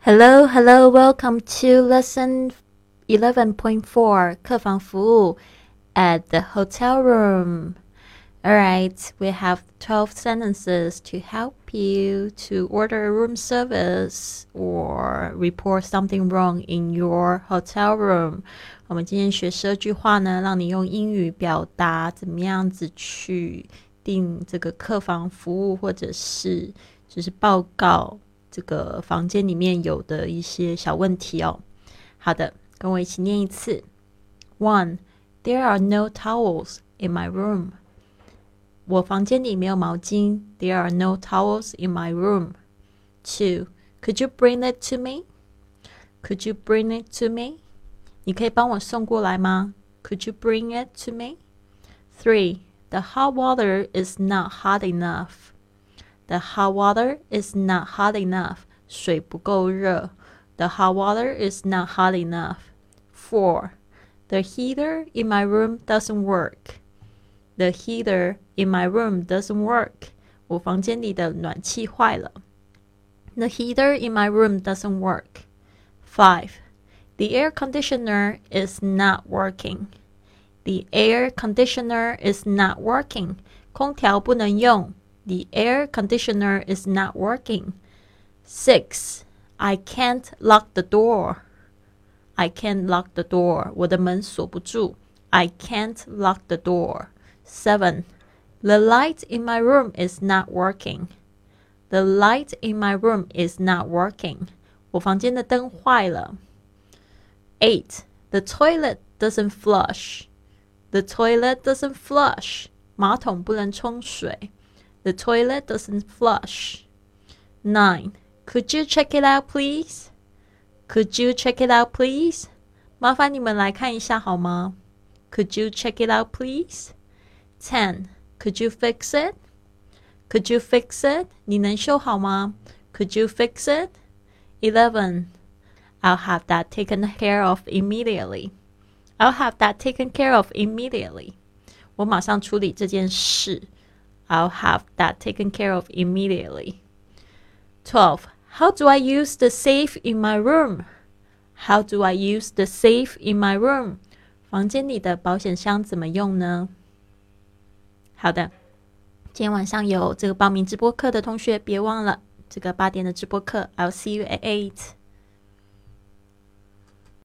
Hello, hello, welcome to lesson 11.4 客房服务 at the hotel room. Alright, we have 12 sentences to help you to order a room service or report something wrong in your hotel room. 我们今天学十二句话呢，让你用英语表达怎么样子去订这个客房服务，或者是就是报告。 这个房间里面有的一些小问题哦。好的，跟我一起念一次。One, there are no towels in my room. 我房间里没有毛巾。There are no towels in my room. Two, could you bring it to me? Could you bring it to me? 你可以帮我送过来吗？Could you bring it to me? Three, the hot water is not hot enough. The hot water is not hot enough. 水不够热。The hot water is not hot enough. Four. The heater in my room doesn't work. The heater in my room doesn't work. 我房间里的暖气坏了。The heater in my room doesn't work. Five. The air conditioner is not working. The air conditioner is not working. 空调不能用。 the air conditioner is not working. 6. I can't lock the door. I can't lock the door. 我的门锁不住. I can't lock the door. 7. The light in my room is not working. The light in my room is not working. 我房间的灯坏了. 8. The toilet doesn't flush. The toilet doesn't flush. 马桶不能冲水. The toilet doesn't flush. 9. Could you check it out, please? Could you check it out, please? 麻烦你们来看一下好吗? Could you check it out, please? 10. Could you fix it? Could you fix it? 你能修好吗? Could you fix it? 11. I'll have that taken care of immediately. I'll have that taken care of immediately. 我马上处理这件事。 I'll have that taken care of immediately. 12. How do I use the safe in my room? How do I use the safe in my room? 房间里的保险箱怎么用呢？好的，今天晚上有这个报名直播课的同学，别忘了这个八点的直播课。I'll see you at eight.